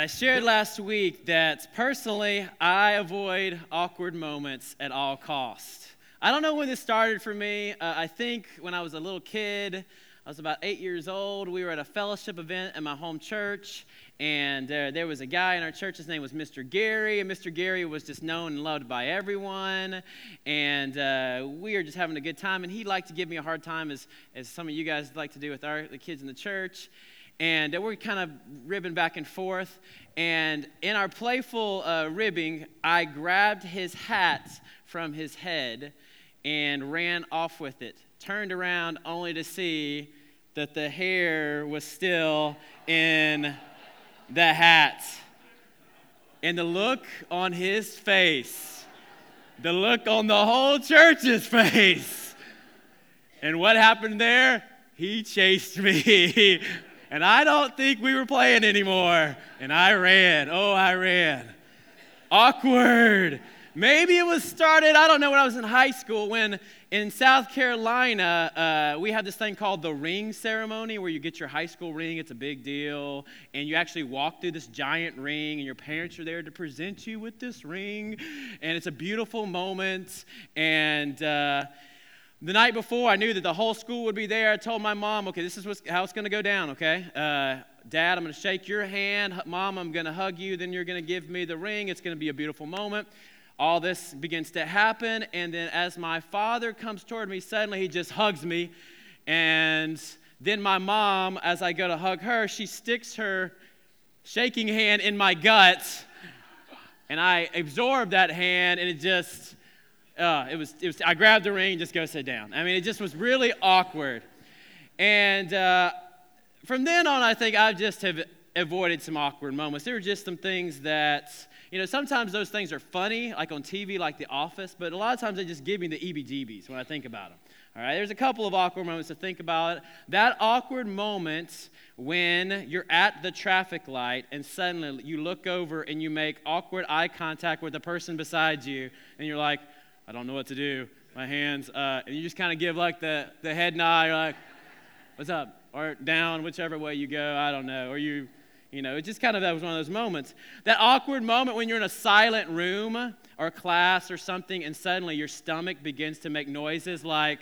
I shared last week that personally, I avoid awkward moments at all costs. I don't know when this started for me. Uh, I think when I was a little kid, I was about eight years old. We were at a fellowship event at my home church, and uh, there was a guy in our church. His name was Mr. Gary, and Mr. Gary was just known and loved by everyone. And uh, we were just having a good time, and he liked to give me a hard time, as, as some of you guys like to do with our, the kids in the church. And we're kind of ribbing back and forth. And in our playful uh, ribbing, I grabbed his hat from his head and ran off with it turned around only to see that the hair was still in the hat. And the look on his face, the look on the whole church's face. And what happened there? He chased me. and I don't think we were playing anymore. And I ran. Oh, I ran. Awkward. Maybe it was started, I don't know, when I was in high school, when in South Carolina, uh, we had this thing called the ring ceremony where you get your high school ring. It's a big deal. And you actually walk through this giant ring, and your parents are there to present you with this ring. And it's a beautiful moment. And, uh, the night before, I knew that the whole school would be there. I told my mom, okay, this is how it's going to go down, okay? Uh, Dad, I'm going to shake your hand. Mom, I'm going to hug you. Then you're going to give me the ring. It's going to be a beautiful moment all this begins to happen. And then as my father comes toward me, suddenly he just hugs me. And then my mom, as I go to hug her, she sticks her shaking hand in my gut. And I absorb that hand, and it just, uh, it, was, it was, I grabbed the ring, just go sit down. I mean, it just was really awkward. And uh, from then on, I think I just have avoided some awkward moments. There were just some things that you know, sometimes those things are funny, like on TV, like The Office, but a lot of times they just give me the EBGBs when I think about them. All right, there's a couple of awkward moments to think about. That awkward moment when you're at the traffic light and suddenly you look over and you make awkward eye contact with the person beside you, and you're like, I don't know what to do. My hands, uh, and you just kind of give like the, the head nod. You're like, what's up? Or down, whichever way you go. I don't know. Or you you know, it just kind of that was one of those moments. That awkward moment when you're in a silent room or class or something, and suddenly your stomach begins to make noises like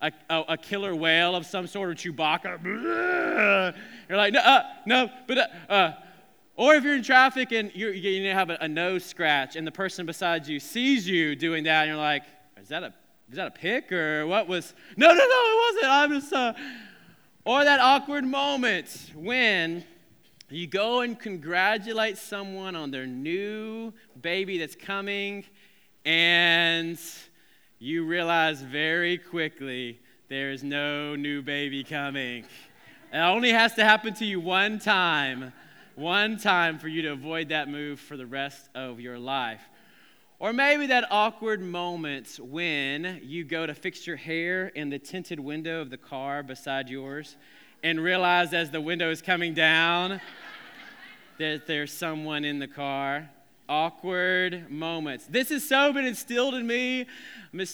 a, a, a killer whale of some sort, or Chewbacca. You're like, no, uh, no, but uh, uh. Or if you're in traffic and you you have a, a, nose scratch, and the person beside you sees you doing that, and you're like, is that a is that a pick or what was? No, no, no, it wasn't. I'm just. Uh... Or that awkward moment when you go and congratulate someone on their new baby that's coming, and you realize very quickly there is no new baby coming. It only has to happen to you one time, one time for you to avoid that move for the rest of your life. Or maybe that awkward moment when you go to fix your hair in the tinted window of the car beside yours and realize as the window is coming down, that there's someone in the car. Awkward moments. This has so been instilled in me.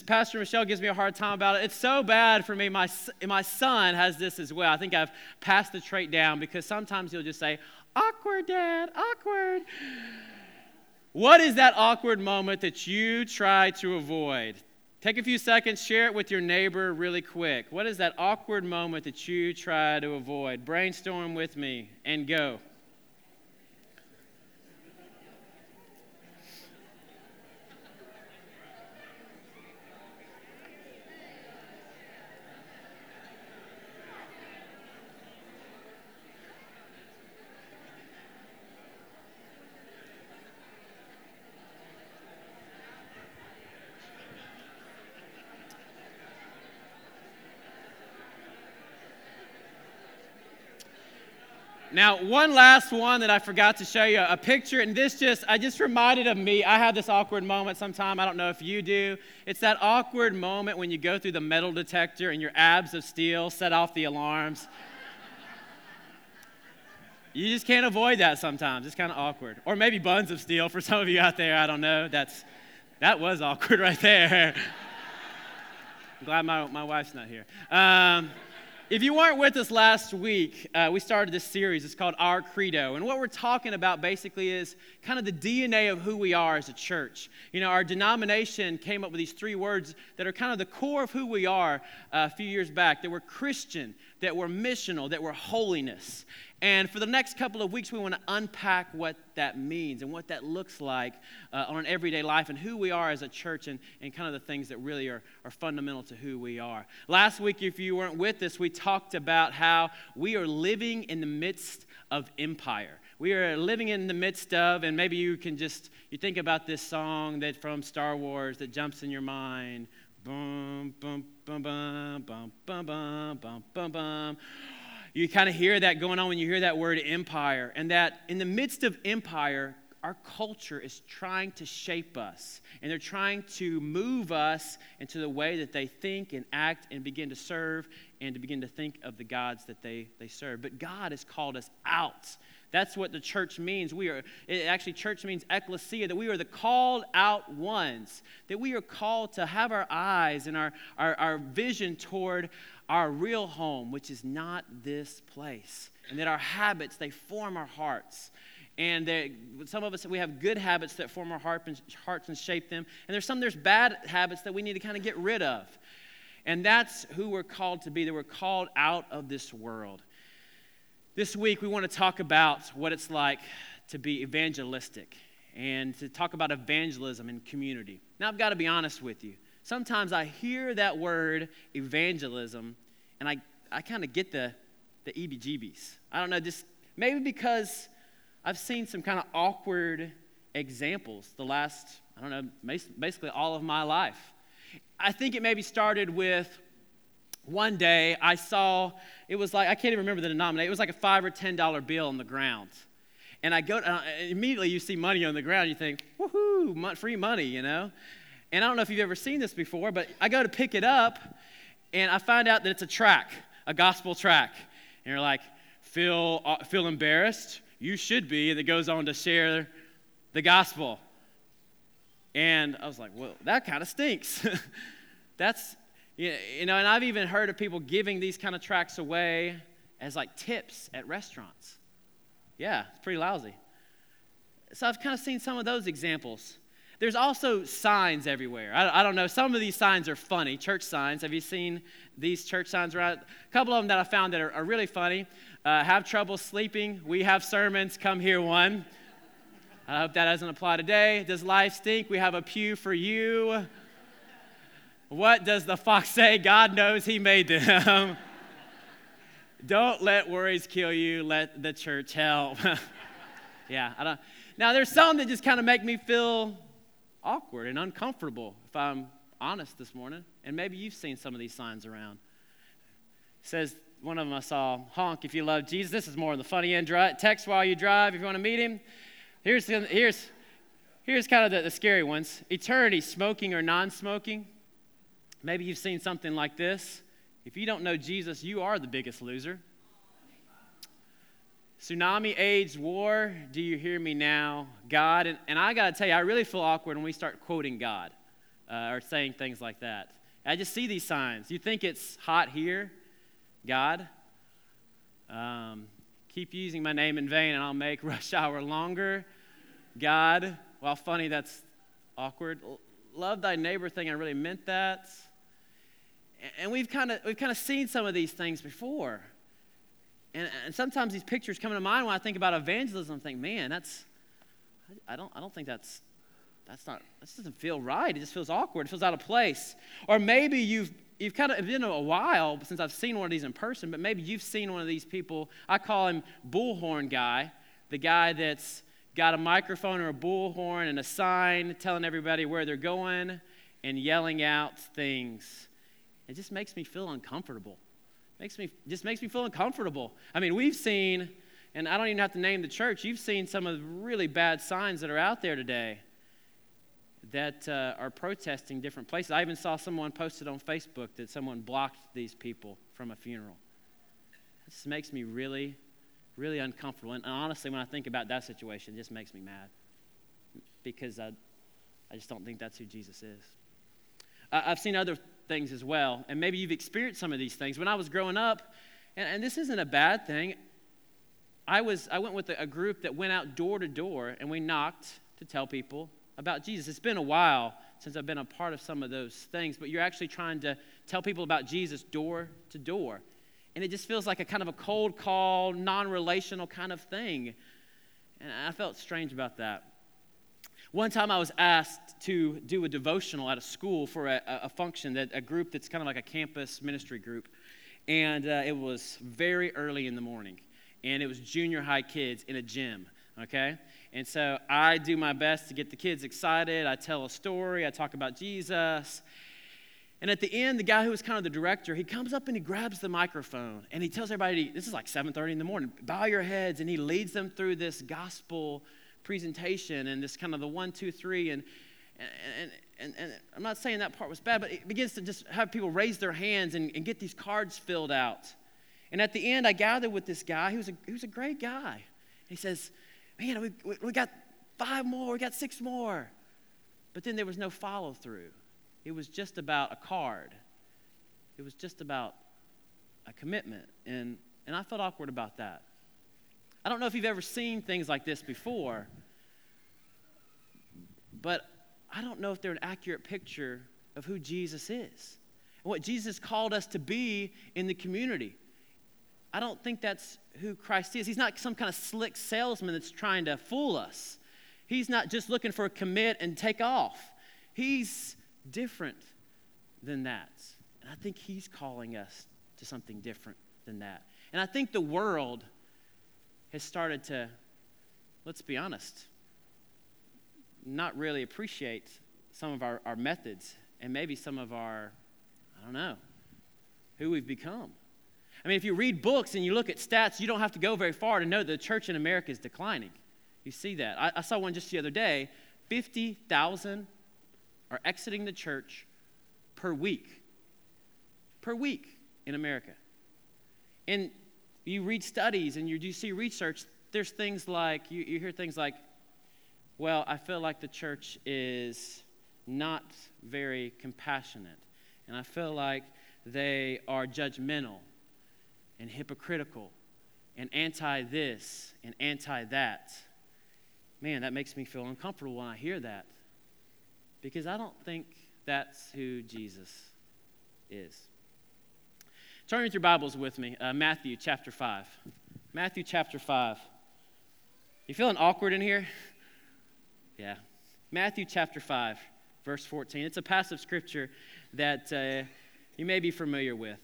Pastor Michelle gives me a hard time about it. It's so bad for me. My, my son has this as well. I think I've passed the trait down because sometimes he'll just say, Awkward, Dad, awkward. What is that awkward moment that you try to avoid? Take a few seconds, share it with your neighbor really quick. What is that awkward moment that you try to avoid? Brainstorm with me and go. Now, one last one that I forgot to show you a picture, and this just, I just reminded of me. I have this awkward moment sometime. I don't know if you do. It's that awkward moment when you go through the metal detector and your abs of steel set off the alarms. you just can't avoid that sometimes. It's kind of awkward. Or maybe buns of steel for some of you out there. I don't know. That's, that was awkward right there. I'm glad my, my wife's not here. Um, if you weren't with us last week, uh, we started this series. It's called Our Credo. And what we're talking about basically is kind of the DNA of who we are as a church. You know, our denomination came up with these three words that are kind of the core of who we are uh, a few years back that we're Christian, that we're missional, that we're holiness. And for the next couple of weeks, we want to unpack what that means and what that looks like uh, on an everyday life and who we are as a church and, and kind of the things that really are, are fundamental to who we are. Last week, if you weren't with us, we talked about how we are living in the midst of empire. We are living in the midst of, and maybe you can just, you think about this song that from Star Wars that jumps in your mind. Boom, boom, boom, boom, boom, boom, boom, boom, boom, boom you kind of hear that going on when you hear that word empire, and that in the midst of empire, our culture is trying to shape us, and they're trying to move us into the way that they think and act and begin to serve and to begin to think of the gods that they, they serve. But God has called us out. That's what the church means. We are, it actually, church means ecclesia, that we are the called out ones, that we are called to have our eyes and our, our, our vision toward our real home, which is not this place. And that our habits, they form our hearts. And some of us, we have good habits that form our heart and, hearts and shape them. And there's some, there's bad habits that we need to kind of get rid of. And that's who we're called to be, that we're called out of this world. This week, we want to talk about what it's like to be evangelistic and to talk about evangelism in community. Now, I've got to be honest with you sometimes I hear that word evangelism and I, I kind of get the, the EB jeebies. I don't know, just maybe because I've seen some kind of awkward examples the last, I don't know, basically all of my life. I think it maybe started with one day I saw, it was like, I can't even remember the denominator, it was like a five or ten dollar bill on the ground. And I go, uh, immediately you see money on the ground, you think, woohoo, free money, you know? And I don't know if you've ever seen this before, but I go to pick it up and I find out that it's a track, a gospel track. And you're like, feel, uh, feel embarrassed? You should be. And it goes on to share the gospel. And I was like, well, that kind of stinks. That's, you know, and I've even heard of people giving these kind of tracks away as like tips at restaurants. Yeah, it's pretty lousy. So I've kind of seen some of those examples. There's also signs everywhere. I, I, don't know. Some of these signs are funny, church signs. Have you seen these church signs around? A couple of them that I found that are, are really funny. Uh, have trouble sleeping? We have sermons. Come here, one. I hope that doesn't apply today. Does life stink? We have a pew for you. What does the fox say? God knows he made them. don't let worries kill you. Let the church help. yeah, I don't. Now, there's some that just kind of make me feel awkward and uncomfortable, if I'm honest this morning. And maybe you've seen some of these signs around. It says, one of them I saw, honk if you love Jesus. This is more on the funny end. Text while you drive if you want to meet him. Here's, here's, here's kind of the, the scary ones eternity, smoking or non smoking. Maybe you've seen something like this. If you don't know Jesus, you are the biggest loser. Tsunami, AIDS, war, do you hear me now? God, and, and I got to tell you, I really feel awkward when we start quoting God uh, or saying things like that. I just see these signs. You think it's hot here? God, um, keep using my name in vain and I'll make rush hour longer. God, well, funny, that's awkward. Love thy neighbor thing, I really meant that. And we've kind of we've kind of seen some of these things before. And, and sometimes these pictures come to mind when I think about evangelism. I think, man, that's, I don't, I don't think that's, that's not, this doesn't feel right. It just feels awkward. It feels out of place. Or maybe you've, you've kind of been a while since I've seen one of these in person, but maybe you've seen one of these people. I call him bullhorn guy, the guy that's got a microphone or a bullhorn and a sign telling everybody where they're going and yelling out things. It just makes me feel uncomfortable makes me just makes me feel uncomfortable. I mean, we've seen, and I don't even have to name the church. You've seen some of the really bad signs that are out there today that uh, are protesting different places. I even saw someone posted on Facebook that someone blocked these people from a funeral. This makes me really, really uncomfortable. And honestly, when I think about that situation, it just makes me mad because I, I just don't think that's who Jesus is. I've seen other things as well. And maybe you've experienced some of these things. When I was growing up, and, and this isn't a bad thing, I, was, I went with a, a group that went out door to door and we knocked to tell people about Jesus. It's been a while since I've been a part of some of those things, but you're actually trying to tell people about Jesus door to door. And it just feels like a kind of a cold call, non relational kind of thing. And I felt strange about that. One time I was asked to do a devotional at a school for a, a function, that a group that's kind of like a campus ministry group. And uh, it was very early in the morning. And it was junior high kids in a gym, okay? And so I do my best to get the kids excited. I tell a story, I talk about Jesus. And at the end, the guy who was kind of the director, he comes up and he grabs the microphone and he tells everybody, this is like 7:30 in the morning, bow your heads, and he leads them through this gospel presentation and this kind of the one, two, three, and and, and, and I'm not saying that part was bad, but it begins to just have people raise their hands and, and get these cards filled out. And at the end, I gathered with this guy. He was a, was a great guy. He says, Man, we, we, we got five more, we got six more. But then there was no follow through. It was just about a card, it was just about a commitment. And, and I felt awkward about that. I don't know if you've ever seen things like this before, but I don't know if they're an accurate picture of who Jesus is and what Jesus called us to be in the community. I don't think that's who Christ is. He's not some kind of slick salesman that's trying to fool us. He's not just looking for a commit and take off. He's different than that. And I think He's calling us to something different than that. And I think the world has started to, let's be honest, not really appreciate some of our, our methods and maybe some of our, I don't know, who we've become. I mean, if you read books and you look at stats, you don't have to go very far to know the church in America is declining. You see that. I, I saw one just the other day 50,000 are exiting the church per week. Per week in America. And you read studies and you, you see research, there's things like, you, you hear things like, well, I feel like the church is not very compassionate. And I feel like they are judgmental and hypocritical and anti this and anti that. Man, that makes me feel uncomfortable when I hear that because I don't think that's who Jesus is. Turn with your Bibles with me, uh, Matthew chapter 5. Matthew chapter 5. You feeling awkward in here? Yeah. Matthew chapter 5, verse 14. It's a passage of scripture that uh, you may be familiar with.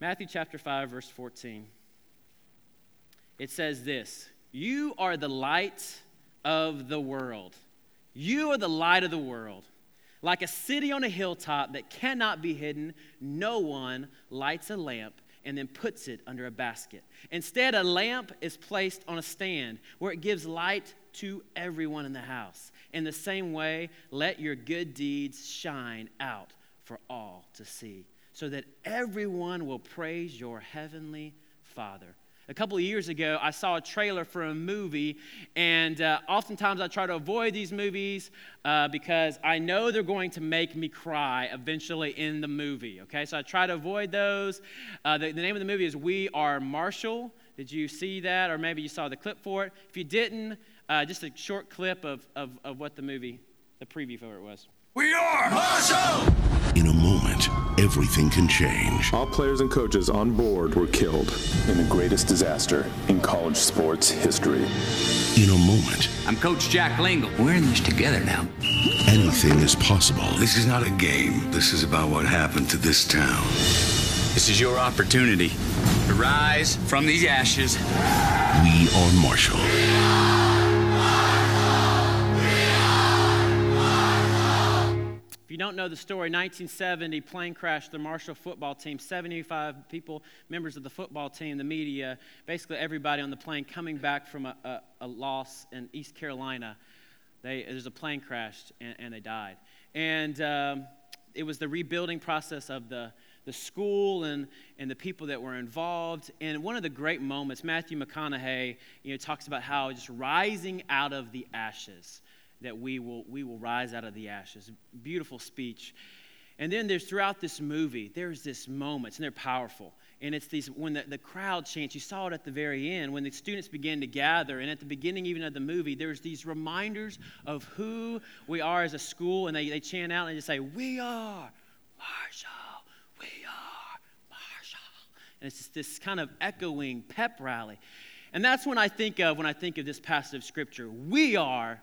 Matthew chapter 5, verse 14. It says this You are the light of the world. You are the light of the world. Like a city on a hilltop that cannot be hidden, no one lights a lamp and then puts it under a basket. Instead, a lamp is placed on a stand where it gives light to everyone in the house. In the same way, let your good deeds shine out for all to see, so that everyone will praise your heavenly Father a couple of years ago, I saw a trailer for a movie, and uh, oftentimes I try to avoid these movies uh, because I know they're going to make me cry eventually in the movie. Okay, so I try to avoid those. Uh, the, the name of the movie is We Are Marshall. Did you see that, or maybe you saw the clip for it? If you didn't, uh, just a short clip of, of, of what the movie, the preview for it was. We are Marshall! In everything can change. All players and coaches on board were killed in the greatest disaster in college sports history. In a moment, I'm Coach Jack Lengyel. We're in this together now. anything is possible. This is not a game. This is about what happened to this town. This is your opportunity to rise from these ashes. We are Marshall. Don't know the story, 1970 plane crash, the Marshall football team, 75 people, members of the football team, the media, basically everybody on the plane coming back from a, a, a loss in East Carolina. They, there's a plane crash and, and they died. And um, it was the rebuilding process of the, the school and, and the people that were involved. And one of the great moments, Matthew McConaughey, you know, talks about how just rising out of the ashes that we will, we will rise out of the ashes. Beautiful speech. And then there's throughout this movie, there's this moments, and they're powerful. And it's these, when the, the crowd chants, you saw it at the very end, when the students began to gather, and at the beginning even of the movie, there's these reminders of who we are as a school, and they, they chant out and they just say, We are Marshall, we are Marshall. And it's just this kind of echoing pep rally. And that's when I think of when I think of this passage of scripture. We are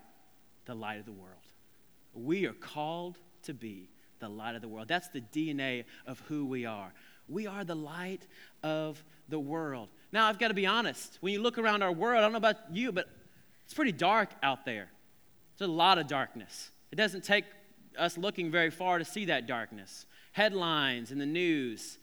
the light of the world. We are called to be the light of the world. That's the DNA of who we are. We are the light of the world. Now, I've got to be honest. When you look around our world, I don't know about you, but it's pretty dark out there. There's a lot of darkness. It doesn't take us looking very far to see that darkness. Headlines in the news,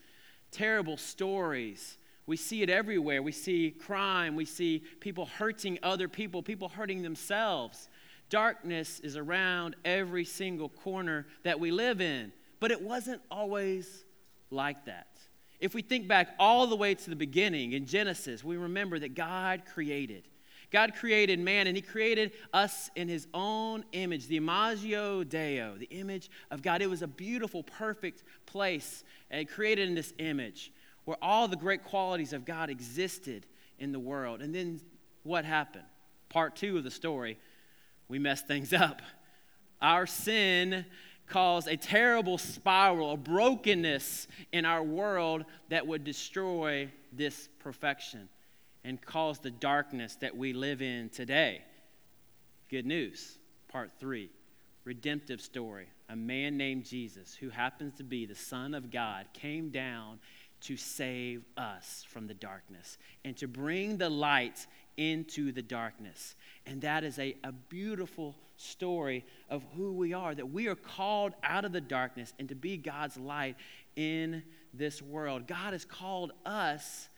terrible stories, we see it everywhere. We see crime. We see people hurting other people, people hurting themselves. Darkness is around every single corner that we live in. But it wasn't always like that. If we think back all the way to the beginning in Genesis, we remember that God created. God created man and he created us in his own image, the imago Deo, the image of God. It was a beautiful, perfect place and created in this image where all the great qualities of God existed in the world. And then what happened? Part two of the story, we mess things up. Our sin caused a terrible spiral, a brokenness in our world that would destroy this perfection and cause the darkness that we live in today. Good news, part three redemptive story. A man named Jesus, who happens to be the Son of God, came down to save us from the darkness and to bring the light into the darkness. And that is a, a beautiful story of who we are, that we are called out of the darkness and to be God's light in this world. God has called us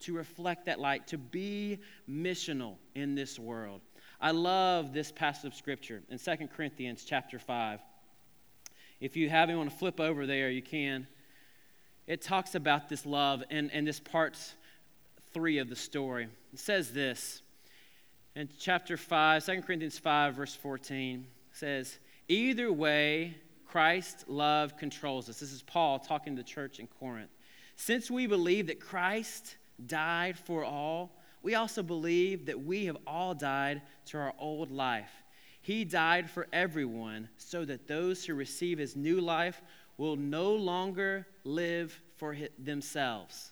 to reflect that light, to be missional in this world. I love this passage of scripture in 2 Corinthians chapter 5. If you have want to flip over there, you can it talks about this love and, and this part three of the story. It says this in chapter 5, 2 Corinthians 5, verse 14 says, Either way, Christ's love controls us. This is Paul talking to the church in Corinth. Since we believe that Christ died for all, we also believe that we have all died to our old life. He died for everyone so that those who receive his new life will no longer live for themselves.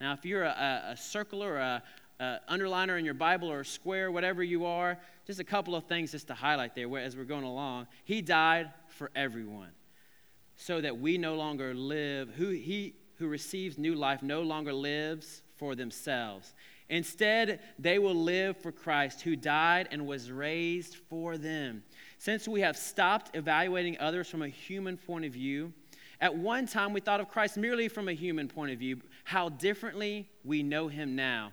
Now, if you're a, a, circler or a, a, underliner in your Bible or square, whatever you are, just a couple of things just to highlight there as we're going along. He died for everyone so that we no longer live, who, he who receives new life no longer lives for themselves. Instead, they will live for Christ, who died and was raised for them. Since we have stopped evaluating others from a human point of view, at one time, we thought of Christ merely from a human point of view. How differently we know him now.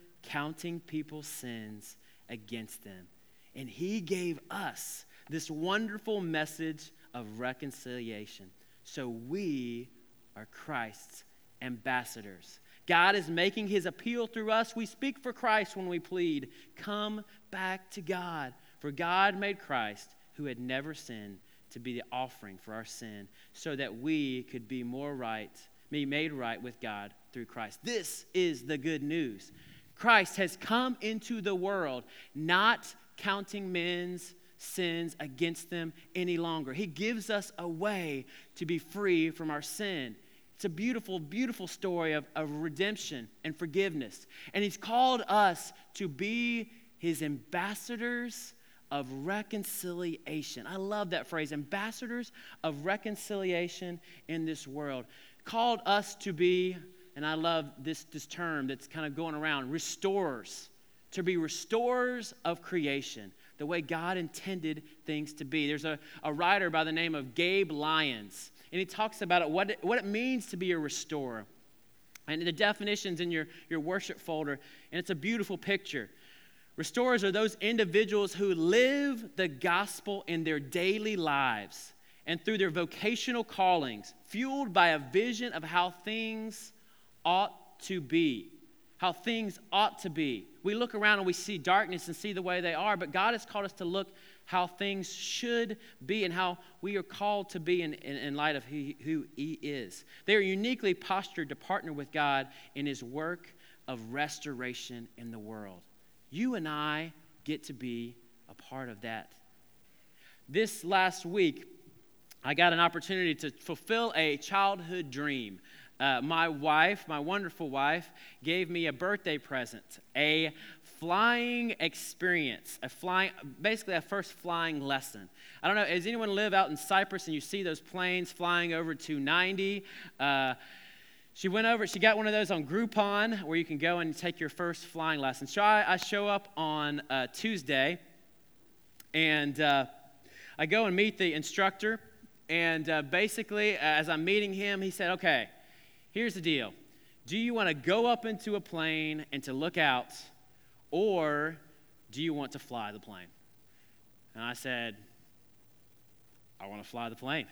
counting people's sins against them. And he gave us this wonderful message of reconciliation. So we are Christ's ambassadors. God is making his appeal through us. We speak for Christ when we plead, Come back to God. For God made Christ, who had never sinned, to be the offering for our sin so that we could be more right, be made right with God through Christ. This is the good news. Christ has come into the world not counting men's sins against them any longer. He gives us a way to be free from our sin. It's a beautiful, beautiful story of, of redemption and forgiveness. And He's called us to be His ambassadors of reconciliation. I love that phrase, ambassadors of reconciliation in this world. Called us to be, and I love this, this term that's kind of going around, restorers, to be restorers of creation, the way God intended things to be. There's a, a writer by the name of Gabe Lyons, and he talks about it, what, it, what it means to be a restorer. And the definitions in your, your worship folder, and it's a beautiful picture. Restorers are those individuals who live the gospel in their daily lives and through their vocational callings, fueled by a vision of how things ought to be. How things ought to be. We look around and we see darkness and see the way they are, but God has called us to look how things should be and how we are called to be in, in, in light of who, who He is. They are uniquely postured to partner with God in His work of restoration in the world. You and I get to be a part of that. This last week, I got an opportunity to fulfill a childhood dream. Uh, my wife, my wonderful wife, gave me a birthday present, a flying experience, a flying, basically a first flying lesson. I don't know, does anyone live out in Cypress and you see those planes flying over 290? Uh, she went over, she got one of those on Groupon where you can go and take your first flying lesson. So I, I show up on uh, Tuesday and uh, I go and meet the instructor. And uh, basically, as I'm meeting him, he said, Okay, here's the deal. Do you want to go up into a plane and to look out, or do you want to fly the plane? And I said, I want to fly the plane.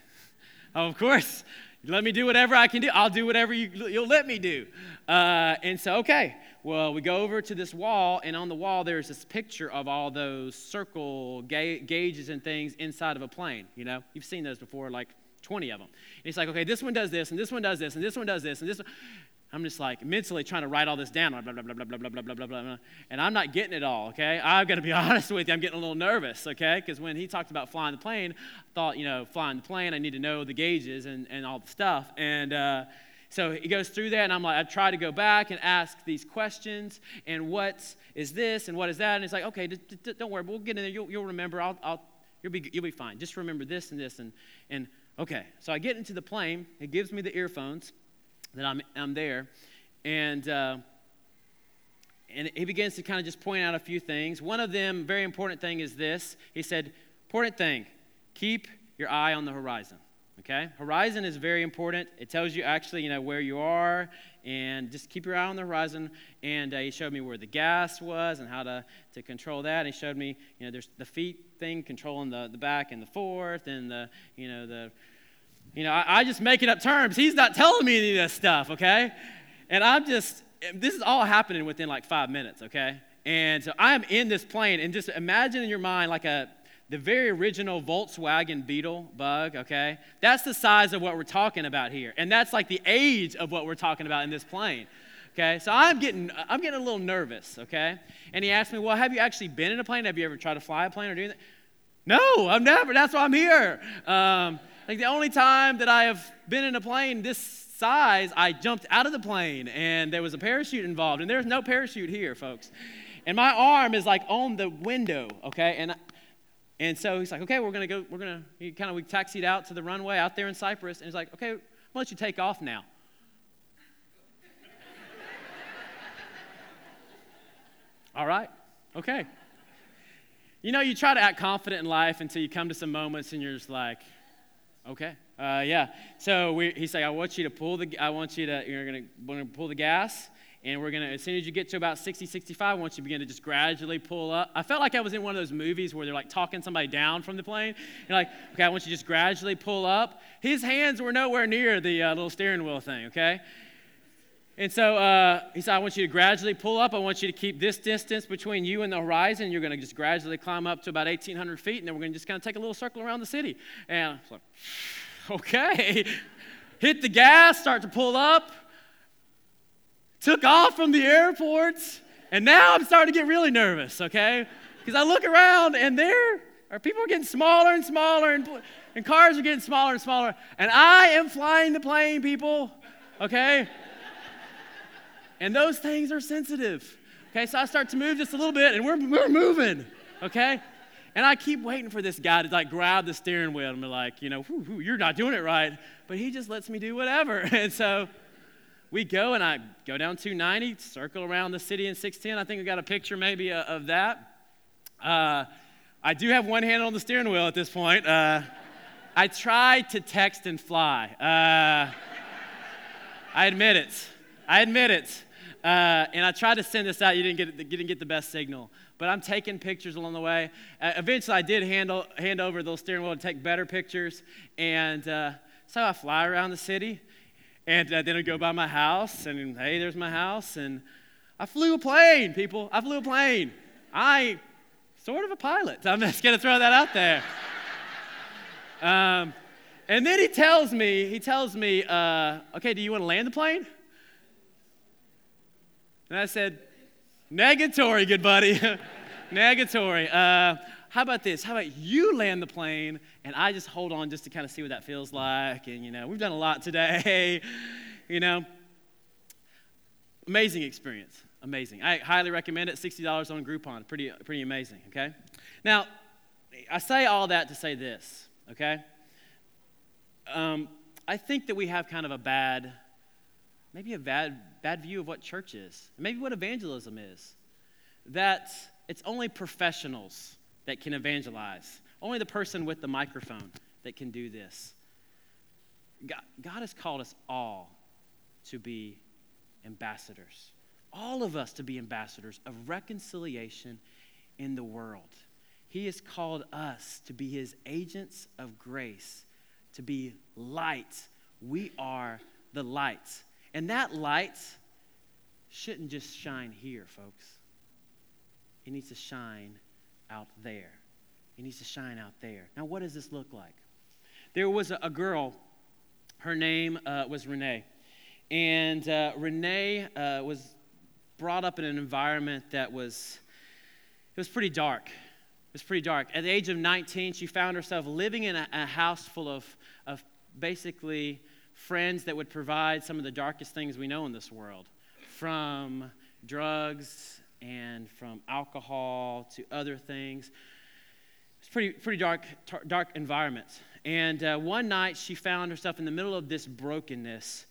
oh, of course. Let me do whatever I can do. I'll do whatever you, will let me do. Uh, and so, okay, well, we go over to this wall, and on the wall, there's this picture of all those circle ga- gauges and things inside of a plane. You know, you've seen those before, like 20 of them. And he's like, okay, this one does this, and this one does this, and this one does this, and this one. I'm just like mentally trying to write all this down, blah, blah, blah, blah, blah, blah, blah, blah, blah, blah, and I'm not getting it all, okay? I've got to be honest with you, I'm getting a little nervous, okay? Because when he talked about flying the plane, I thought, you know, flying the plane, I need to know the gauges and, and all the stuff. And uh, so he goes through that, and I'm like, I try to go back and ask these questions, and what is this, and what is that? And he's like, okay, d- d- don't worry, we'll get in there, you'll, you'll remember, I'll, I'll, you'll, be, you'll be fine. Just remember this and this, and, and okay. So I get into the plane, he gives me the earphones that I'm, I'm there. And, uh, and he begins to kind of just point out a few things. One of them, very important thing, is this. He said, important thing, keep your eye on the horizon. Okay? Horizon is very important. It tells you actually, you know, where you are, and just keep your eye on the horizon. And uh, he showed me where the gas was and how to, to control that. And he showed me, you know, there's the feet thing controlling the, the back and the forth, and the, you know, the, you know, I, I just making up terms. He's not telling me any of this stuff, okay? And I'm just, this is all happening within like five minutes, okay? And so I am in this plane, and just imagine in your mind like a, the very original Volkswagen Beetle bug, okay? That's the size of what we're talking about here. And that's like the age of what we're talking about in this plane. Okay, so I'm getting I'm getting a little nervous, okay? And he asked me, Well, have you actually been in a plane? Have you ever tried to fly a plane or do anything?" No, I've never. That's why I'm here. Um, like the only time that I have been in a plane this size, I jumped out of the plane and there was a parachute involved. And there's no parachute here, folks. And my arm is like on the window, okay? And and so he's like, okay, we're gonna go, we're gonna, he kind of, we taxied out to the runway out there in Cypress. And he's like, okay, why don't you take off now? All right, okay. You know, you try to act confident in life until you come to some moments and you're just like, okay. Uh, yeah. So we, he's like, I want you to pull the, I want you to, you're going to pull the gas. And we're going to, as soon as you get to about 60, 65, I want you to begin to just gradually pull up. I felt like I was in one of those movies where they're like talking somebody down from the plane. You're like, okay, I want you to just gradually pull up. His hands were nowhere near the uh, little steering wheel thing, okay? And so uh, he said, I want you to gradually pull up. I want you to keep this distance between you and the horizon. You're going to just gradually climb up to about 1,800 feet, and then we're going to just kind of take a little circle around the city. And I was like, okay. Hit the gas, start to pull up. Took off from the airport, and now I'm starting to get really nervous, okay? Because I look around and there are people getting smaller and smaller, and, and cars are getting smaller and smaller, and I am flying the plane, people, okay? And those things are sensitive. Okay, so I start to move just a little bit, and we're, we're moving, okay? And I keep waiting for this guy to like grab the steering wheel and be like, you know, whoo, whoo, you're not doing it right. But he just lets me do whatever. And so we go and I go down 290, circle around the city in 610. I think we got a picture maybe uh, of that. Uh, I do have one hand on the steering wheel at this point. Uh, I tried to text and fly. Uh, I admit it. I admit it. Uh, and I tried to send this out. You didn't get, didn't get the best signal. But I'm taking pictures along the way. Uh, eventually, I did handle, hand over the steering wheel to take better pictures. And uh, so I fly around the city. And uh, then I go by my house. And hey, there's my house. And I flew a plane, people. I flew a plane. I sort of a pilot. I'm just going to throw that out there. Um, and then he tells me, he tells me, uh, okay, do you want to land the plane? And I said, negatory, good buddy. negatory. Uh, how about this? How about you land the plane and I just hold on just to kind of see what that feels like? And, you know, we've done a lot today, you know. Amazing experience. Amazing. I highly recommend it. $60 on Groupon. Pretty, pretty amazing, okay? Now, I say all that to say this, okay? Um, I think that we have kind of a bad, maybe a bad, bad view of what church is, maybe what evangelism is. That it's only professionals that can evangelize, only the person with the microphone that can do this. God, God has called us all to be ambassadors all of us to be ambassadors of reconciliation in the world. He has called us to be his agents of grace, to be light. We are the light. And that light shouldn't just shine here, folks. It needs to shine out there. It needs to shine out there. Now, what does this look like? There was a, a girl, her name uh, was Renee. And uh, Renee uh, was brought up in an environment that was, it was pretty dark. It was pretty dark. At the age of 19, she found herself living in a, a house full of, of basically friends that would provide some of the darkest things we know in this world from drugs and from alcohol to other things. It's pretty, pretty dark, tar, dark environment. And uh, one night she found herself in the middle of this brokenness.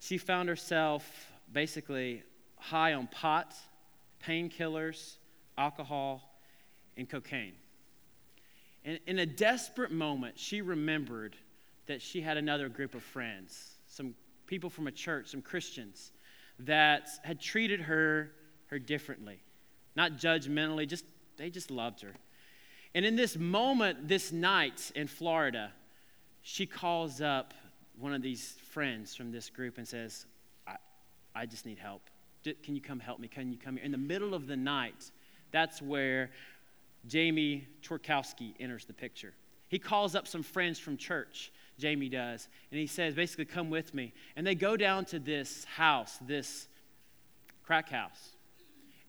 She found herself basically high on pot, painkillers, alcohol, and cocaine. And in a desperate moment, she remembered that she had another group of friends, some people from a church, some Christians, that had treated her, her differently. Not judgmentally, just they just loved her. And in this moment, this night in Florida, she calls up one of these friends from this group and says, I, I just need help. Can you come help me? Can you come here? In the middle of the night, that's where Jamie Tworkowski enters the picture. He calls up some friends from church, Jamie does, and he says, basically, come with me. And they go down to this house, this crack house.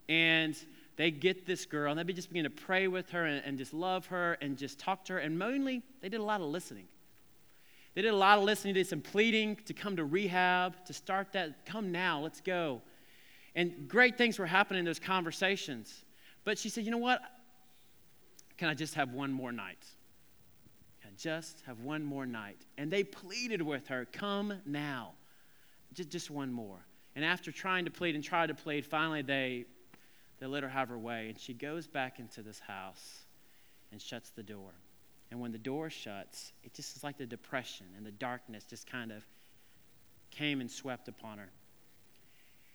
And they get this girl, and they just begin to pray with her and, and just love her and just talk to her. And mainly, they did a lot of listening. They did a lot of listening, they did some pleading to come to rehab, to start that. Come now, let's go. And great things were happening in those conversations. But she said, You know what? Can I just have one more night? Just have one more night? And they pleaded with her, Come now. Just, just one more. And after trying to plead and try to plead, finally they, they let her have her way. And she goes back into this house and shuts the door. And when the door shuts, it just is like the depression and the darkness just kind of came and swept upon her.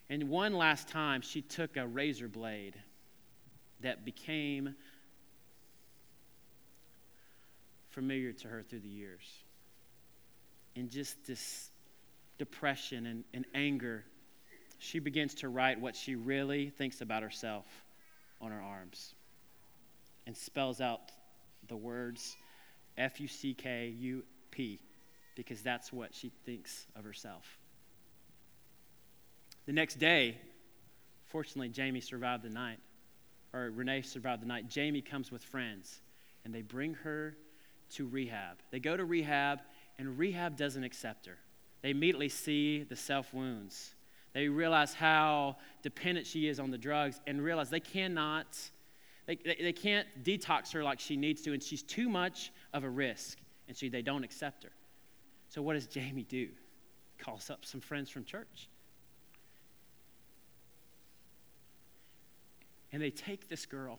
And one last time, she took a razor blade that became familiar to her through the years. In just this depression and, and anger, she begins to write what she really thinks about herself on her arms and spells out the words F U C K U P because that's what she thinks of herself. The next day, fortunately, Jamie survived the night, or Renee survived the night. Jamie comes with friends, and they bring her to rehab. They go to rehab, and rehab doesn't accept her. They immediately see the self wounds. They realize how dependent she is on the drugs and realize they cannot, they, they, they can't detox her like she needs to, and she's too much of a risk, and so they don't accept her. So, what does Jamie do? Calls up some friends from church. And they take this girl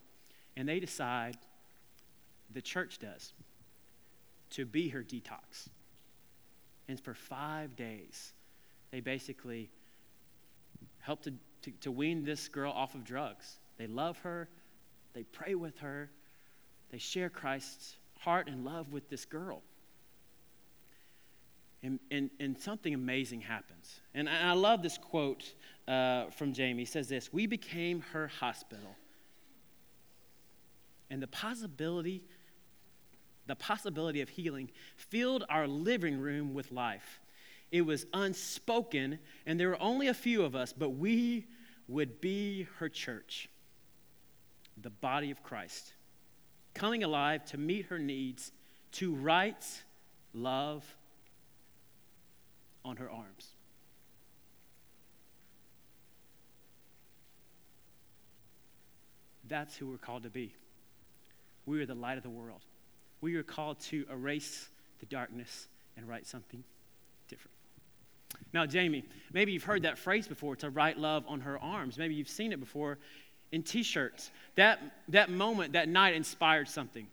and they decide, the church does, to be her detox. And for five days, they basically helped to, to, to wean this girl off of drugs. They love her, they pray with her, they share Christ's heart and love with this girl. And, and, and something amazing happens. And I, I love this quote uh, from Jamie. He says this We became her hospital. And the possibility, the possibility of healing filled our living room with life. It was unspoken, and there were only a few of us, but we would be her church, the body of Christ, coming alive to meet her needs, to write love on her arms. That's who we're called to be. We are the light of the world. We are called to erase the darkness and write something different. Now, Jamie, maybe you've heard that phrase before to write love on her arms. Maybe you've seen it before in t shirts. That, that moment, that night inspired something.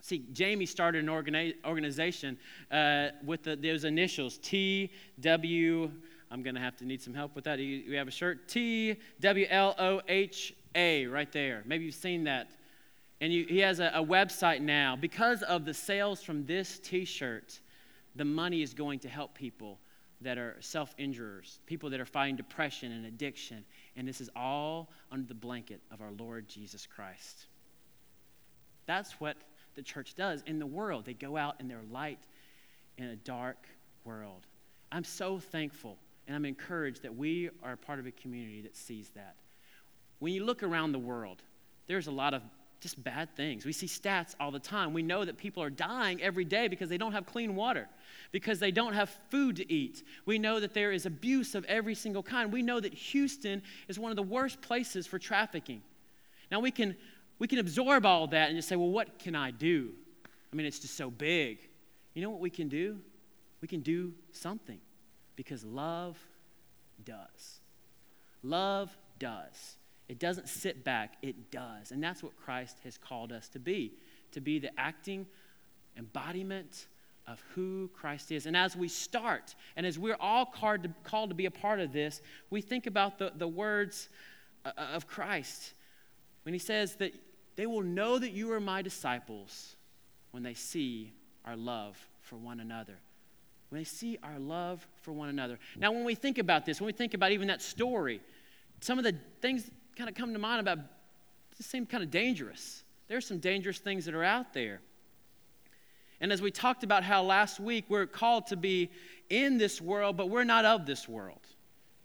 See, Jamie started an organi- organization uh, with the, those initials T, W, I'm going to have to need some help with that. We have a shirt T, W, L, O, H, A right there. Maybe you've seen that. And you, he has a, a website now. Because of the sales from this t shirt, the money is going to help people that are self injurers, people that are fighting depression and addiction. And this is all under the blanket of our Lord Jesus Christ. That's what the church does in the world. They go out in their light in a dark world. I'm so thankful and I'm encouraged that we are part of a community that sees that. When you look around the world, there's a lot of just bad things. We see stats all the time. We know that people are dying every day because they don't have clean water, because they don't have food to eat. We know that there is abuse of every single kind. We know that Houston is one of the worst places for trafficking. Now we can we can absorb all that and just say, well, what can I do? I mean, it's just so big. You know what we can do? We can do something because love does. Love does. It doesn't sit back, it does. And that's what Christ has called us to be to be the acting embodiment of who Christ is. And as we start, and as we're all called to, called to be a part of this, we think about the, the words uh, uh, of Christ when he says that they will know that you are my disciples when they see our love for one another. When they see our love for one another. Now, when we think about this, when we think about even that story, some of the things kind of come to mind about just seem kind of dangerous. There's some dangerous things that are out there. And as we talked about how last week we're called to be in this world, but we're not of this world.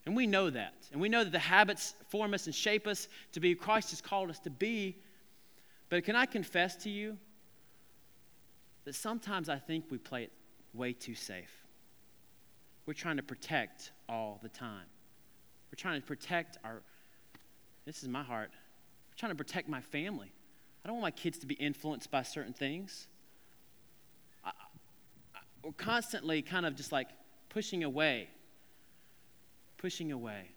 And we know that. And we know that the habits form us and shape us to be Christ has called us to be. But can I confess to you that sometimes I think we play it way too safe? We're trying to protect all the time. We're trying to protect our this is my heart. I'm trying to protect my family. I don't want my kids to be influenced by certain things. I, I, we're constantly kind of just like pushing away, pushing away.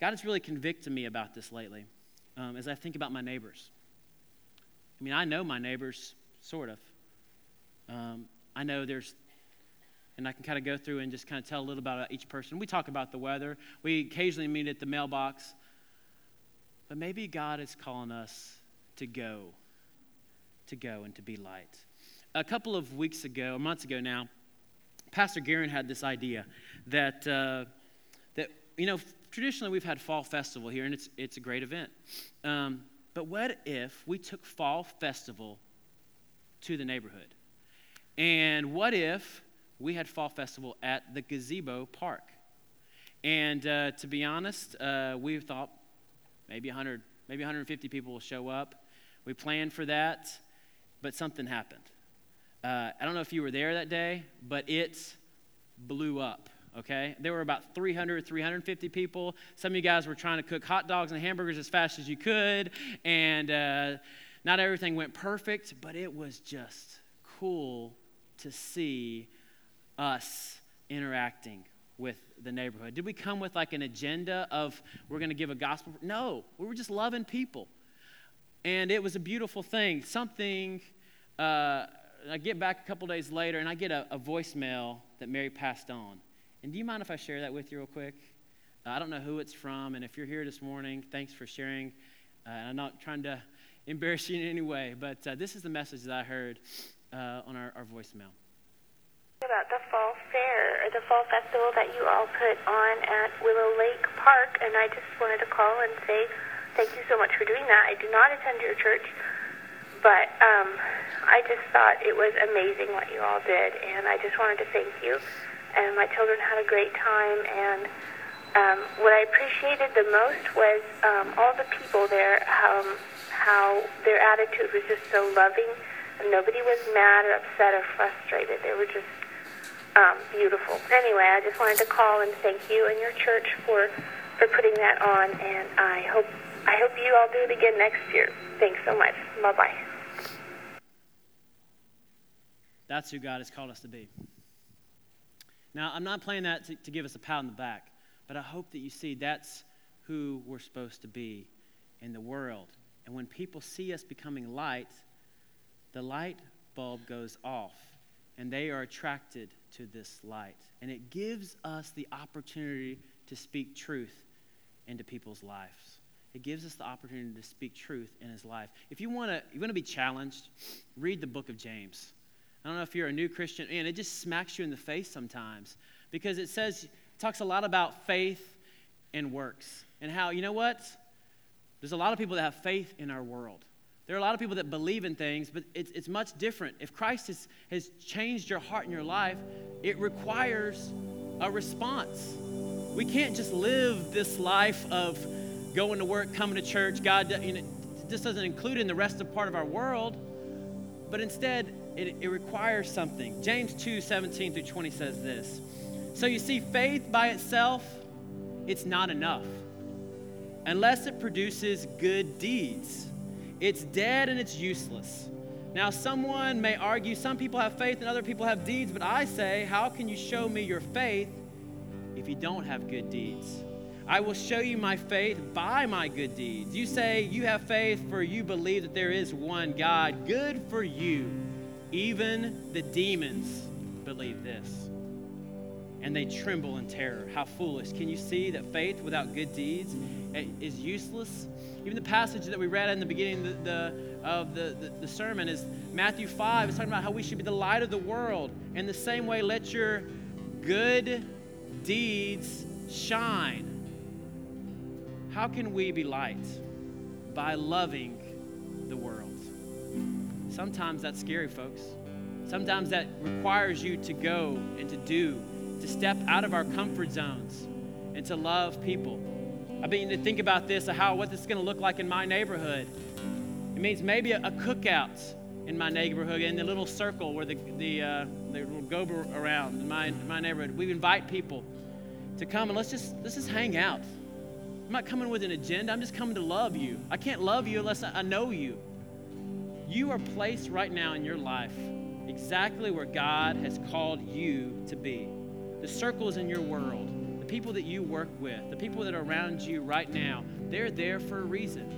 God has really convicted me about this lately um, as I think about my neighbors. I mean, I know my neighbors, sort of. Um, I know there's, and I can kind of go through and just kind of tell a little about each person. We talk about the weather. We occasionally meet at the mailbox. But maybe God is calling us to go, to go and to be light. A couple of weeks ago, months ago now, Pastor Garen had this idea that, uh, that you know, traditionally we've had Fall Festival here, and it's, it's a great event. Um, but what if we took Fall Festival to the neighborhood? And what if we had Fall Festival at the Gazebo Park? And uh, to be honest, uh, we thought maybe 100, maybe 150 people will show up. We planned for that, but something happened. Uh, I don't know if you were there that day, but it blew up. Okay, there were about 300, 350 people. Some of you guys were trying to cook hot dogs and hamburgers as fast as you could, and uh, not everything went perfect, but it was just cool to see us interacting with the neighborhood? Did we come with like an agenda of we're going to give a gospel? No, we were just loving people. And it was a beautiful thing. Something uh, I get back a couple days later and I get a, a, voicemail that Mary passed on. And do you mind if I share that with you real quick? Uh, I don't know who it's from, and if you're here this morning, thanks for sharing. Uh, I'm not trying to embarrass you in any way, but uh, this is the message that I heard uh, on our, our voicemail. About the fall fair, or the fall festival that you all put on at Willow Lake Park, and I just wanted to call and say thank you so much for doing that. I do not attend your church, but um, I just thought it was amazing what you all did, and I just wanted to thank you. And my children had a great time, and um, what I appreciated the most was um, all the people there, um, how their attitude was just so loving, nobody was mad or upset or frustrated. They were just um, beautiful. Anyway, I just wanted to call and thank you and your church for for putting that on, and I hope I hope you all do it again next year. Thanks so much. Bye bye. That's who God has called us to be. Now, I'm not playing that to, to give us a pat on the back, but I hope that you see that's who we're supposed to be in the world. And when people see us becoming light, the light bulb goes off and they are attracted to this light. And it gives us the opportunity to speak truth into people's lives. It gives us the opportunity to speak truth in his life. If you want to you want to be challenged, read the book of James. I don't know if you're a new Christian, and it just smacks you in the face sometimes because it says, talks a lot about faith and works and how, you know what? There's a lot of people that have faith in our world. There are a lot of people that believe in things, but it's, it's much different. If Christ has, has changed your heart and your life, it requires a response. We can't just live this life of going to work, coming to church. God, you know, this doesn't include in the rest of part of our world, but instead, it, it requires something. James 2 17 through 20 says this. So you see, faith by itself, it's not enough unless it produces good deeds. It's dead and it's useless. Now, someone may argue some people have faith and other people have deeds, but I say, how can you show me your faith if you don't have good deeds? I will show you my faith by my good deeds. You say you have faith for you believe that there is one God. Good for you. Even the demons believe this. And they tremble in terror. How foolish. Can you see that faith without good deeds eh, is useless? Even the passage that we read in the beginning of the, the, of the, the, the sermon is Matthew 5. It's talking about how we should be the light of the world. In the same way, let your good deeds shine. How can we be light? By loving the world. Sometimes that's scary, folks. Sometimes that requires you to go and to do, to step out of our comfort zones and to love people. I mean, to think about this, how what this is going to look like in my neighborhood. It means maybe a, a cookout in my neighborhood, in the little circle where the the uh, go around in my in my neighborhood. We invite people to come and let's just let's just hang out. I'm not coming with an agenda. I'm just coming to love you. I can't love you unless I know you. You are placed right now in your life exactly where God has called you to be. The circles in your world, the people that you work with, the people that are around you right now, they're there for a reason.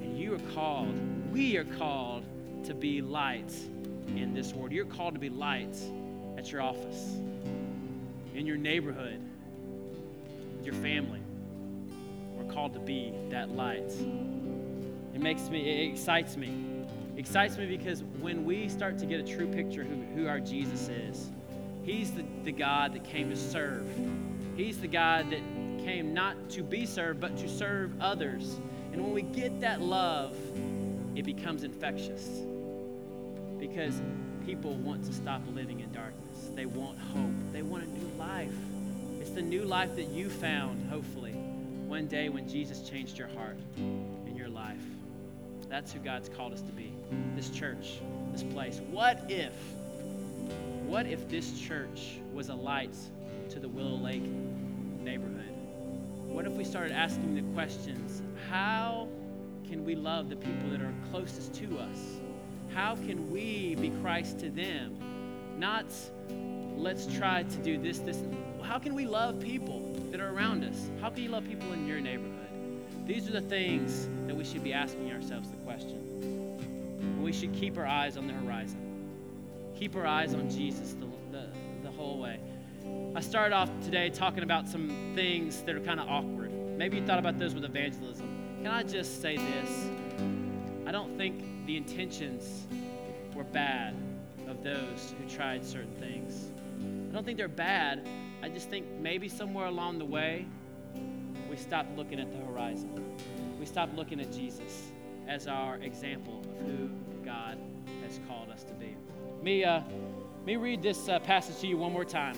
And you are called, we are called to be lights in this world. You're called to be lights at your office, in your neighborhood, with your family. We're called to be that light. It makes me, it excites me excites me because when we start to get a true picture who, who our Jesus is, He's the, the God that came to serve. He's the God that came not to be served, but to serve others. And when we get that love, it becomes infectious because people want to stop living in darkness. They want hope, they want a new life. It's the new life that you found, hopefully, one day when Jesus changed your heart and your life. That's who God's called us to be. This church, this place. What if, what if this church was a light to the Willow Lake neighborhood? What if we started asking the questions how can we love the people that are closest to us? How can we be Christ to them? Not let's try to do this, this. How can we love people that are around us? How can you love people in your neighborhood? These are the things that we should be asking ourselves the question. we should keep our eyes on the horizon. Keep our eyes on Jesus the, the, the whole way. I started off today talking about some things that are kind of awkward. Maybe you thought about those with evangelism. Can I just say this? I don't think the intentions were bad of those who tried certain things. I don't think they're bad. I just think maybe somewhere along the way, we stopped looking at the horizon. We stopped looking at Jesus as our example of who God has called us to be. Me, uh, me read this uh, passage to you one more time.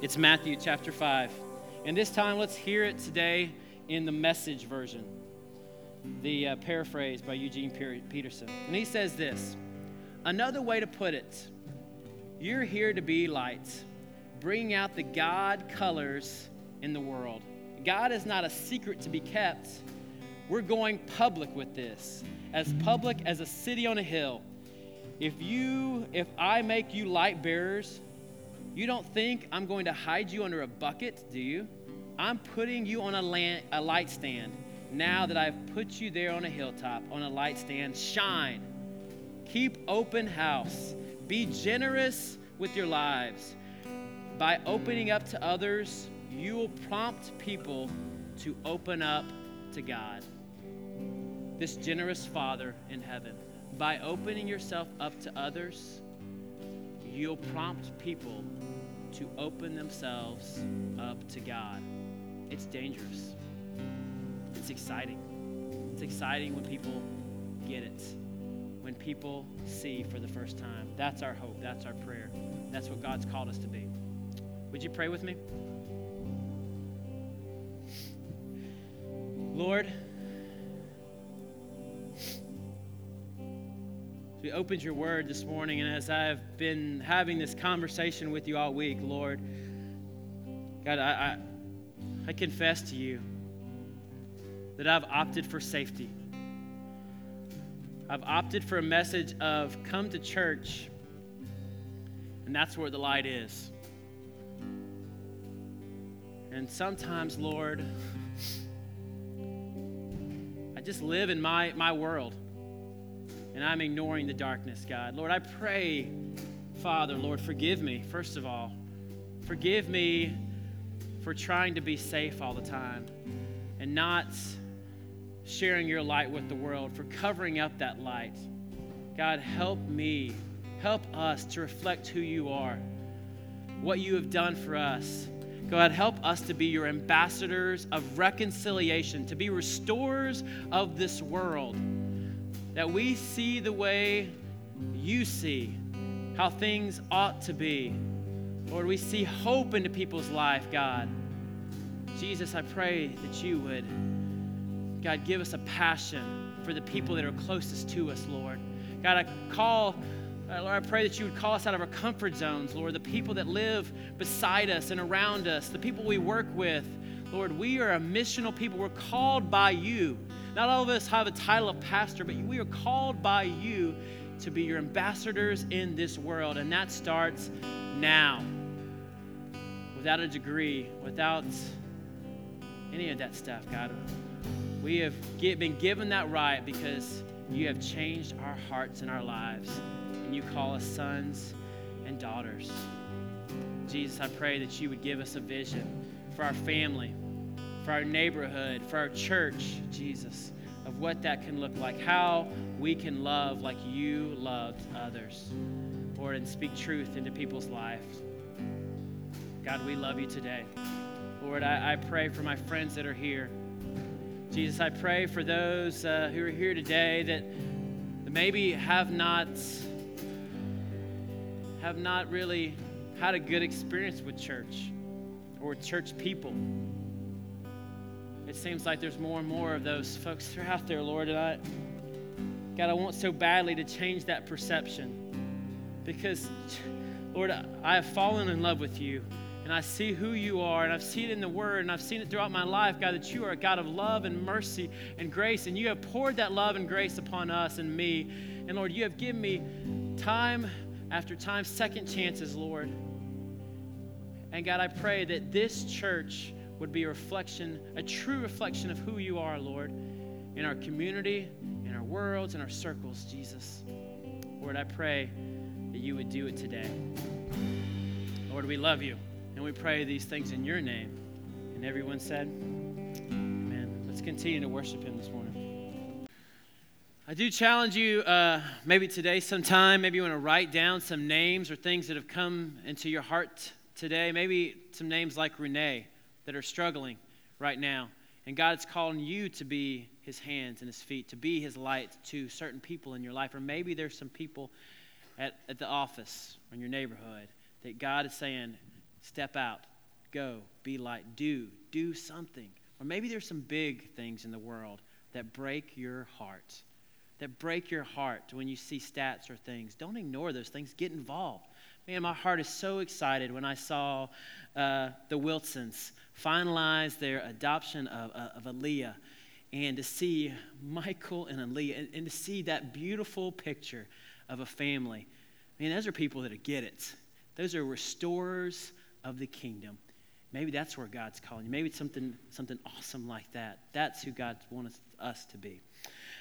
It's Matthew chapter 5. And this time, let's hear it today in the message version, the uh, paraphrase by Eugene Peterson. And he says this Another way to put it, you're here to be light, bringing out the God colors in the world. God is not a secret to be kept. We're going public with this, as public as a city on a hill. If you, if I make you light bearers, you don't think I'm going to hide you under a bucket, do you? I'm putting you on a, land, a light stand. Now that I've put you there on a hilltop, on a light stand, shine. Keep open house. Be generous with your lives. By opening up to others, you will prompt people to open up to God this generous Father in heaven. By opening yourself up to others, you'll prompt people to open themselves up to God. It's dangerous. It's exciting. It's exciting when people get it, when people see for the first time. That's our hope. That's our prayer. That's what God's called us to be. Would you pray with me? Lord, As we opened your word this morning, and as I've been having this conversation with you all week, Lord, God, I, I, I confess to you that I've opted for safety. I've opted for a message of come to church, and that's where the light is. And sometimes, Lord, I just live in my, my world and I'm ignoring the darkness, God. Lord, I pray, Father, Lord, forgive me, first of all. Forgive me for trying to be safe all the time and not sharing your light with the world, for covering up that light. God, help me, help us to reflect who you are, what you have done for us. God, help us to be your ambassadors of reconciliation, to be restorers of this world that we see the way you see, how things ought to be. Lord, we see hope into people's life, God. Jesus, I pray that you would, God, give us a passion for the people that are closest to us, Lord. God, I call, uh, Lord, I pray that you would call us out of our comfort zones, Lord, the people that live beside us and around us, the people we work with. Lord, we are a missional people. We're called by you not all of us have a title of pastor, but we are called by you to be your ambassadors in this world, and that starts now. Without a degree, without any of that stuff, God. We have been given that right because you have changed our hearts and our lives, and you call us sons and daughters. Jesus, I pray that you would give us a vision for our family, for our neighborhood, for our church, Jesus, of what that can look like, how we can love like you loved others, Lord, and speak truth into people's lives. God, we love you today. Lord, I, I pray for my friends that are here. Jesus, I pray for those uh, who are here today that maybe have not have not really had a good experience with church or church people it seems like there's more and more of those folks that are out there, Lord. And I, God, I want so badly to change that perception because, Lord, I have fallen in love with you and I see who you are, and I've seen it in the Word, and I've seen it throughout my life, God, that you are a God of love and mercy and grace, and you have poured that love and grace upon us and me. And Lord, you have given me time after time, second chances, Lord. And God, I pray that this church would be a reflection, a true reflection of who you are, Lord, in our community, in our worlds, in our circles, Jesus. Lord, I pray that you would do it today. Lord, we love you, and we pray these things in your name. And everyone said, Amen. Let's continue to worship him this morning. I do challenge you, uh, maybe today sometime, maybe you want to write down some names or things that have come into your heart today. Maybe some names like Renee that are struggling right now. And God's calling you to be his hands and his feet, to be his light to certain people in your life. Or maybe there's some people at, at the office or in your neighborhood that God is saying, step out, go, be light, do, do something. Or maybe there's some big things in the world that break your heart, that break your heart when you see stats or things. Don't ignore those things, get involved. Man, my heart is so excited when I saw uh, the Wilsons finalize their adoption of, uh, of Aaliyah and to see Michael and Aaliyah and, and to see that beautiful picture of a family. Man, those are people that get it. Those are restorers of the kingdom. Maybe that's where God's calling you. Maybe it's something, something awesome like that. That's who God wants us to be.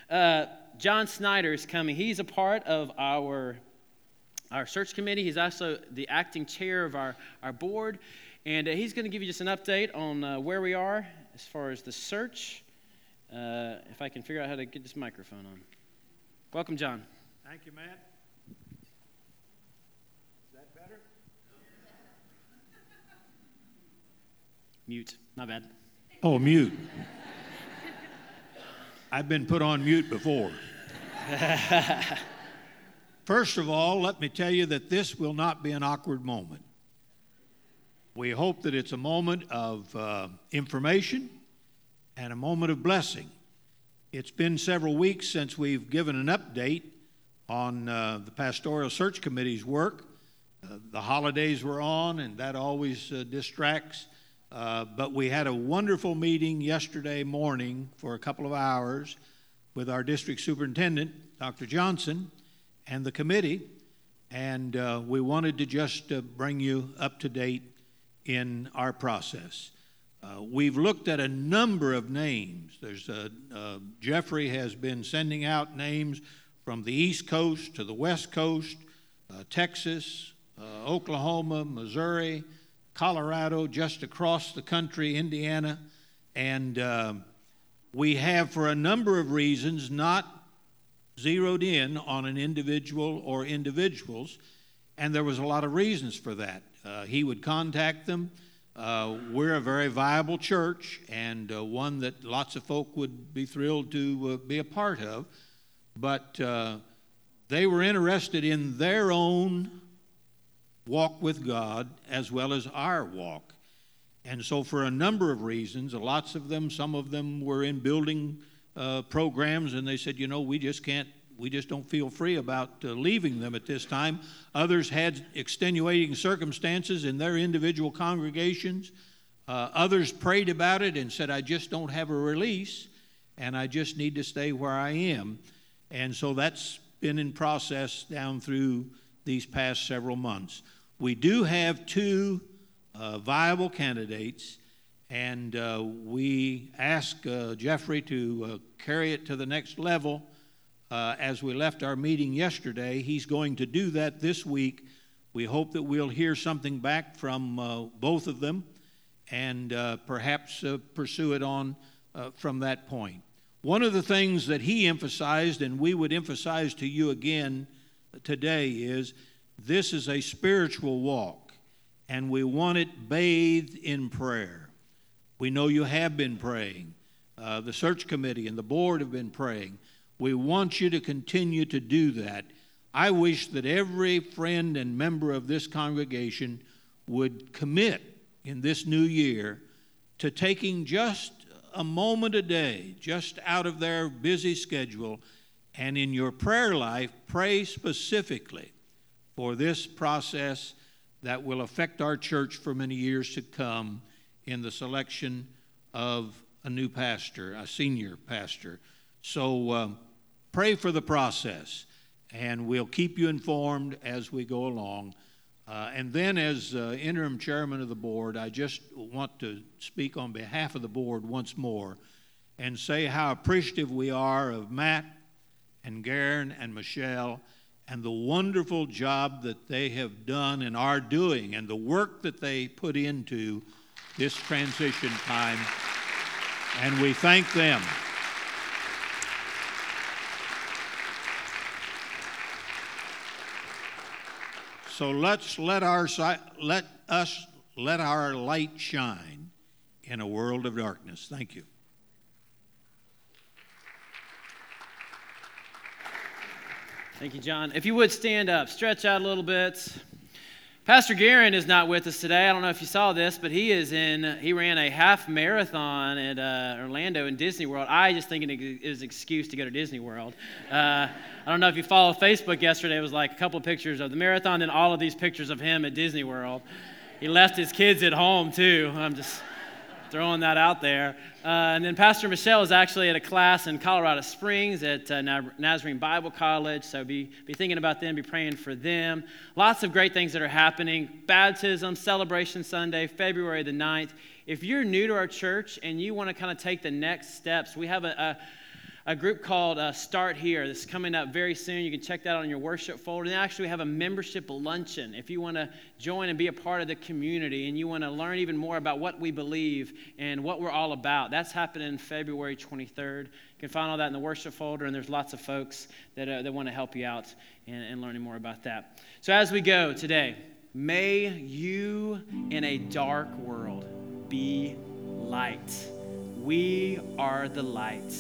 Uh, John Snyder is coming. He's a part of our, our search committee. He's also the acting chair of our, our board. And uh, he's going to give you just an update on uh, where we are as far as the search. Uh, if I can figure out how to get this microphone on. Welcome, John. Thank you, Matt. Is that better? Mute. Not bad. Oh, mute. I've been put on mute before. First of all, let me tell you that this will not be an awkward moment. We hope that it's a moment of uh, information and a moment of blessing. It's been several weeks since we've given an update on uh, the Pastoral Search Committee's work. Uh, the holidays were on, and that always uh, distracts. Uh, but we had a wonderful meeting yesterday morning for a couple of hours with our district superintendent, Dr. Johnson, and the committee. And uh, we wanted to just uh, bring you up to date in our process. Uh, we've looked at a number of names. There's a, uh, Jeffrey has been sending out names from the East Coast to the West Coast, uh, Texas, uh, Oklahoma, Missouri, Colorado, just across the country, Indiana, and we have, for a number of reasons, not zeroed in on an individual or individuals, and there was a lot of reasons for that. Uh, he would contact them. Uh, we're a very viable church and uh, one that lots of folk would be thrilled to uh, be a part of. But uh, they were interested in their own walk with God as well as our walk. And so, for a number of reasons, lots of them, some of them were in building uh, programs, and they said, you know, we just can't we just don't feel free about uh, leaving them at this time. Others had extenuating circumstances in their individual congregations. Uh, others prayed about it and said, I just don't have a release and I just need to stay where I am. And so that's been in process down through these past several months. We do have two uh, viable candidates, and uh, we ask uh, Jeffrey to uh, carry it to the next level uh, as we left our meeting yesterday. He's going to do that this week. We hope that we'll hear something back from uh, both of them and perhaps pursue it on from that point. One of the things that he emphasized, and we would emphasize to you again today, is this is a spiritual walk, and we want it bathed in prayer. We know you have been praying. Uh, the search committee and the board have been praying. We want you to continue to do that. I wish that every friend and member of this congregation would commit in this new year to taking just a moment a day, just out of their busy schedule, and in your prayer life, pray specifically for this process that will affect our church for many years to come in the selection of a new pastor, a senior pastor. So, um, pray for the process, and we'll keep you informed as we go along. Uh, and then, as uh, interim chairman of the board, I just want to speak on behalf of the board once more and say how appreciative we are of Matt and Garen and Michelle and the wonderful job that they have done and are doing, and the work that they put into this transition time. And we thank them. So let's let our let us let our light shine in a world of darkness. Thank you. Thank you, John. If you would stand up, stretch out a little bit. Pastor Guerin is not with us today. I don't know if you saw this, but he is in. He ran a half marathon at uh, Orlando in Disney World. I just think it is an excuse to go to Disney World. Uh, I don't know if you followed Facebook yesterday. It was like a couple of pictures of the marathon, and all of these pictures of him at Disney World. He left his kids at home too. I'm just throwing that out there. Uh, and then Pastor Michelle is actually at a class in Colorado Springs at uh, Nazarene Bible College. So be, be thinking about them, be praying for them. Lots of great things that are happening. Baptism, Celebration Sunday, February the 9th. If you're new to our church and you want to kind of take the next steps, we have a, a a group called uh, Start Here. This is coming up very soon. You can check that out on your worship folder. And actually, we have a membership luncheon. If you want to join and be a part of the community and you want to learn even more about what we believe and what we're all about, that's happening February 23rd. You can find all that in the worship folder, and there's lots of folks that, uh, that want to help you out in, in learning more about that. So, as we go today, may you in a dark world be light. We are the light.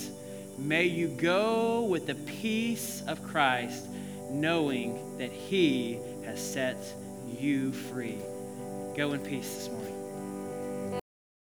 May you go with the peace of Christ, knowing that He has set you free. Go in peace this morning.